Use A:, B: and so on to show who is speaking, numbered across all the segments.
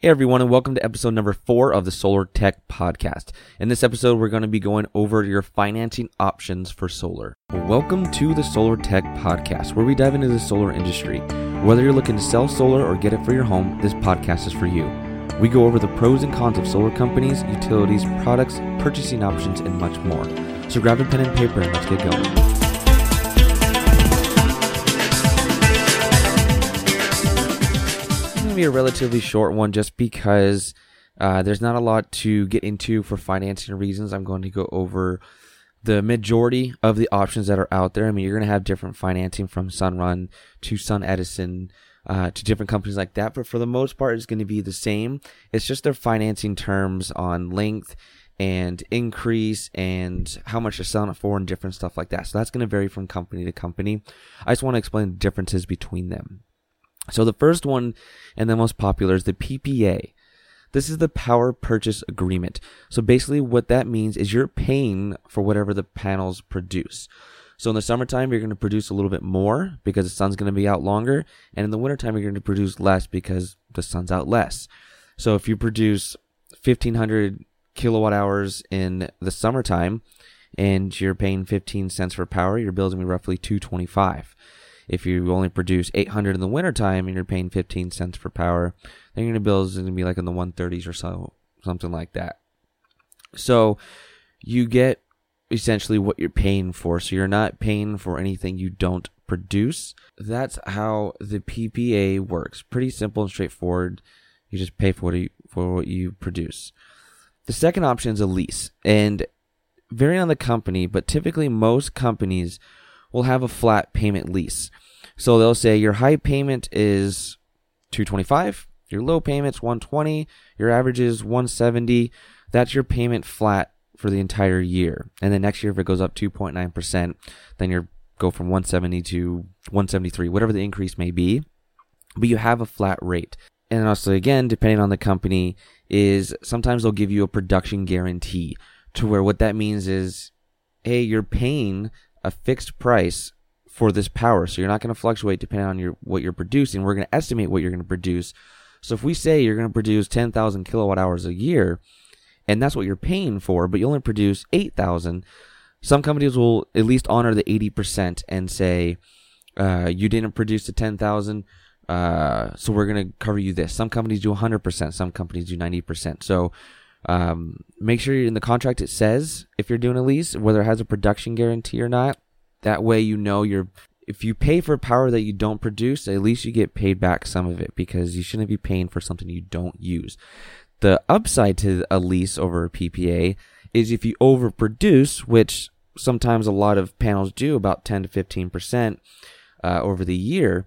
A: Hey everyone, and welcome to episode number four of the Solar Tech Podcast. In this episode, we're going to be going over your financing options for solar. Welcome to the Solar Tech Podcast, where we dive into the solar industry. Whether you're looking to sell solar or get it for your home, this podcast is for you. We go over the pros and cons of solar companies, utilities, products, purchasing options, and much more. So grab a pen and paper and let's get going. Be a relatively short one just because uh, there's not a lot to get into for financing reasons. I'm going to go over the majority of the options that are out there. I mean, you're going to have different financing from Sunrun to SunEdison uh, to different companies like that, but for the most part, it's going to be the same. It's just their financing terms on length and increase and how much they're selling it for and different stuff like that. So that's going to vary from company to company. I just want to explain the differences between them. So the first one and the most popular is the PPA. This is the power purchase agreement. So basically what that means is you're paying for whatever the panels produce. So in the summertime, you're going to produce a little bit more because the sun's going to be out longer. And in the wintertime, you're going to produce less because the sun's out less. So if you produce 1500 kilowatt hours in the summertime and you're paying 15 cents for power, your bill's going to be roughly 225. If you only produce 800 in the wintertime and you're paying 15 cents for power, then your bill is going to be like in the 130s or so, something like that. So you get essentially what you're paying for. So you're not paying for anything you don't produce. That's how the PPA works. Pretty simple and straightforward. You just pay for what you, for what you produce. The second option is a lease, and varying on the company, but typically most companies will have a flat payment lease. So they'll say your high payment is 225, your low payment's 120, your average is 170. That's your payment flat for the entire year. And then next year if it goes up 2.9%, then you go from 170 to 173, whatever the increase may be. But you have a flat rate. And also again, depending on the company, is sometimes they'll give you a production guarantee to where what that means is, hey, you're paying a fixed price for this power. So you're not going to fluctuate depending on your what you're producing. We're going to estimate what you're going to produce. So if we say you're going to produce 10,000 kilowatt hours a year, and that's what you're paying for, but you only produce 8,000, some companies will at least honor the 80% and say, uh, you didn't produce the 10,000, uh, so we're going to cover you this. Some companies do 100%, some companies do 90%. So um, make sure you're in the contract it says if you're doing a lease whether it has a production guarantee or not. That way you know you're if you pay for power that you don't produce, at least you get paid back some of it because you shouldn't be paying for something you don't use. The upside to a lease over a PPA is if you overproduce, which sometimes a lot of panels do, about 10 to 15% uh, over the year,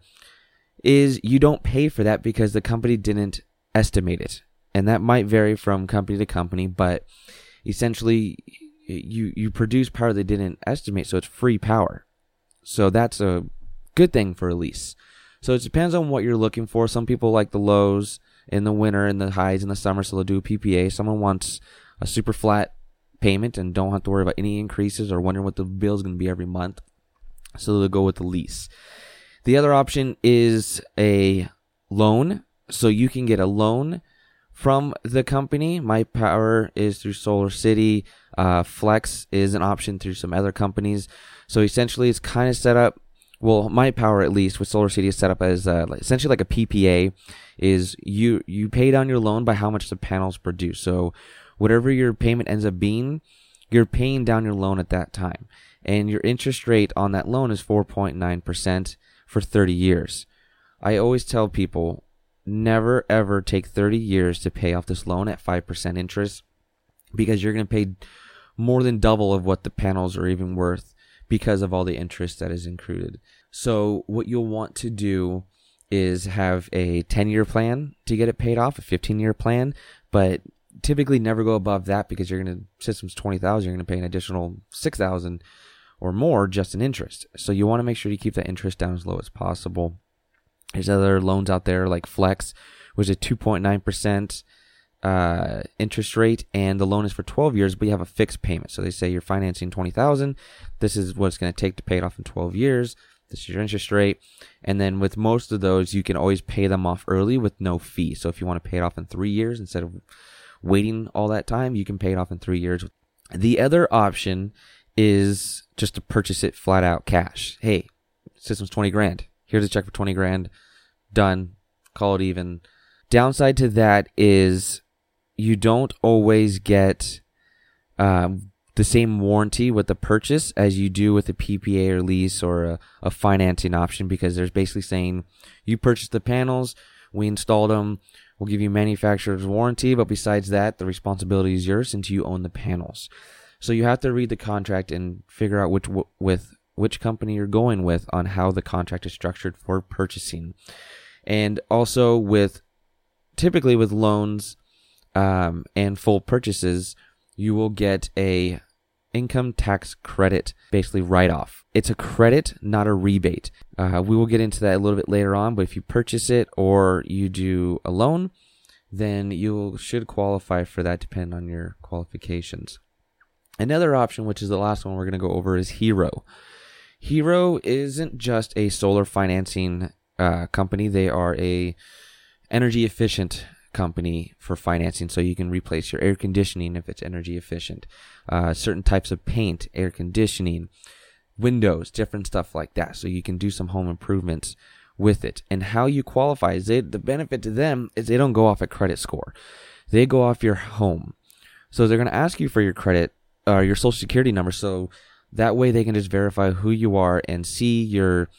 A: is you don't pay for that because the company didn't estimate it and that might vary from company to company, but essentially you you produce power they didn't estimate, so it's free power. So that's a good thing for a lease. So it depends on what you're looking for. Some people like the lows in the winter and the highs in the summer, so they'll do a PPA. Someone wants a super flat payment and don't have to worry about any increases or wondering what the bill is going to be every month. So they'll go with the lease. The other option is a loan. So you can get a loan from the company. My power is through Solar City. Uh, Flex is an option through some other companies. So essentially, it's kind of set up. Well, my power at least with Solar City is set up as uh, essentially like a PPA. Is you you pay down your loan by how much the panels produce. So whatever your payment ends up being, you're paying down your loan at that time, and your interest rate on that loan is 4.9 percent for 30 years. I always tell people never ever take 30 years to pay off this loan at 5% interest because you're going to pay more than double of what the panels are even worth because of all the interest that is included. So what you'll want to do is have a 10 year plan to get it paid off, a 15 year plan, but typically never go above that because you're going to systems 20,000, you're going to pay an additional 6,000 or more just in interest. So you want to make sure you keep that interest down as low as possible. There's other loans out there like Flex, which is 2.9% uh, interest rate, and the loan is for 12 years, but you have a fixed payment. So they say you're financing 20000 This is what it's going to take to pay it off in 12 years. This is your interest rate. And then with most of those, you can always pay them off early with no fee. So if you want to pay it off in three years instead of waiting all that time, you can pay it off in three years. The other option is just to purchase it flat out cash. Hey, system's 20 grand. Here's a check for 20 grand. Done. Call it even. Downside to that is you don't always get um, the same warranty with the purchase as you do with a PPA or lease or a, a financing option because there's basically saying you purchased the panels, we installed them, we'll give you manufacturer's warranty, but besides that, the responsibility is yours since you own the panels. So you have to read the contract and figure out which with which company you're going with on how the contract is structured for purchasing. And also with typically with loans um, and full purchases, you will get a income tax credit, basically write off. It's a credit, not a rebate. Uh, we will get into that a little bit later on, but if you purchase it or you do a loan, then you should qualify for that depending on your qualifications. Another option, which is the last one we're going to go over, is Hero. Hero isn't just a solar financing uh, company; they are a energy efficient company for financing. So you can replace your air conditioning if it's energy efficient, uh, certain types of paint, air conditioning, windows, different stuff like that. So you can do some home improvements with it. And how you qualify is they, the benefit to them is they don't go off a credit score; they go off your home. So they're going to ask you for your credit or your social security number so that way they can just verify who you are and see your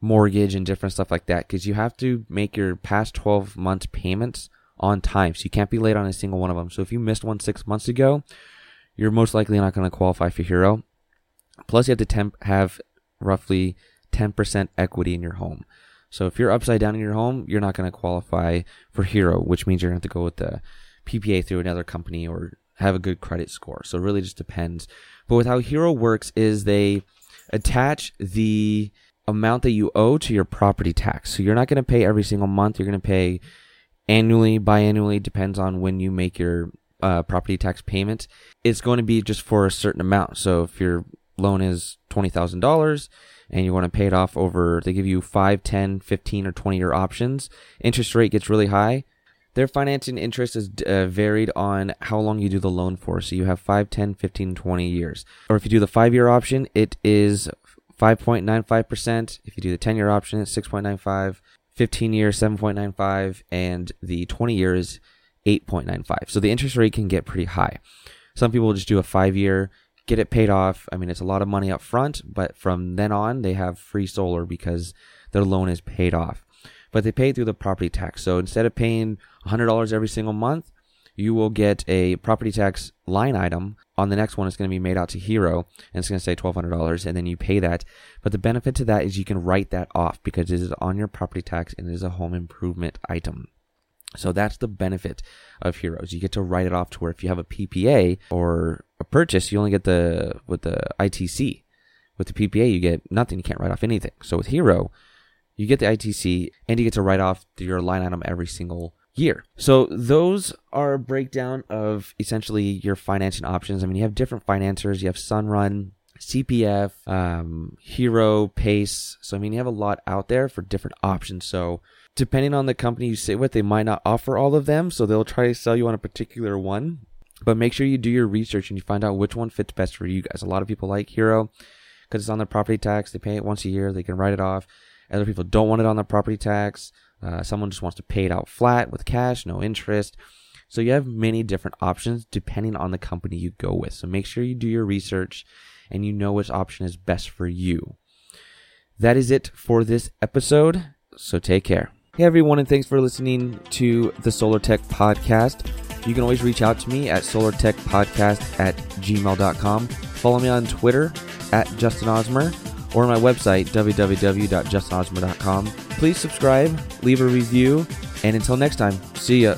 A: mortgage and different stuff like that because you have to make your past 12 months payments on time so you can't be late on a single one of them so if you missed one six months ago you're most likely not going to qualify for hero. Plus you have to temp- have roughly 10% equity in your home. So if you're upside down in your home you're not going to qualify for hero which means you're going to have to go with the ppa through another company or have a good credit score. So it really just depends. But with how Hero works is they attach the amount that you owe to your property tax. So you're not going to pay every single month. You're going to pay annually, biannually, depends on when you make your uh, property tax payment. It's going to be just for a certain amount. So if your loan is $20,000 and you want to pay it off over, they give you 5, 10, 15, or 20 year options. Interest rate gets really high their financing interest is uh, varied on how long you do the loan for. So you have 5, 10, 15, 20 years. Or if you do the 5 year option, it is 5.95%. If you do the 10 year option, it's 6.95. 15 years, 7.95. And the 20 years, 8.95. So the interest rate can get pretty high. Some people just do a 5 year, get it paid off. I mean, it's a lot of money up front, but from then on, they have free solar because their loan is paid off but they pay through the property tax. So instead of paying $100 every single month, you will get a property tax line item. On the next one, it's going to be made out to Hero, and it's going to say $1,200, and then you pay that. But the benefit to that is you can write that off because it is on your property tax and it is a home improvement item. So that's the benefit of Heroes. You get to write it off to where if you have a PPA or a purchase, you only get the with the ITC. With the PPA, you get nothing. You can't write off anything. So with Hero, you get the ITC, and you get to write off your line item every single year. So those are a breakdown of essentially your financing options. I mean, you have different financiers. You have Sunrun, CPF, um, Hero, Pace. So I mean, you have a lot out there for different options. So depending on the company you sit with, they might not offer all of them. So they'll try to sell you on a particular one. But make sure you do your research and you find out which one fits best for you guys. A lot of people like Hero because it's on their property tax. They pay it once a year. They can write it off. Other people don't want it on their property tax. Uh, someone just wants to pay it out flat with cash, no interest. So you have many different options depending on the company you go with. So make sure you do your research and you know which option is best for you. That is it for this episode. So take care. Hey everyone, and thanks for listening to the Solar Tech Podcast. You can always reach out to me at solartechpodcast at gmail.com. Follow me on Twitter at Justin Osmer or my website, www.justinosmer.com. Please subscribe, leave a review, and until next time, see ya.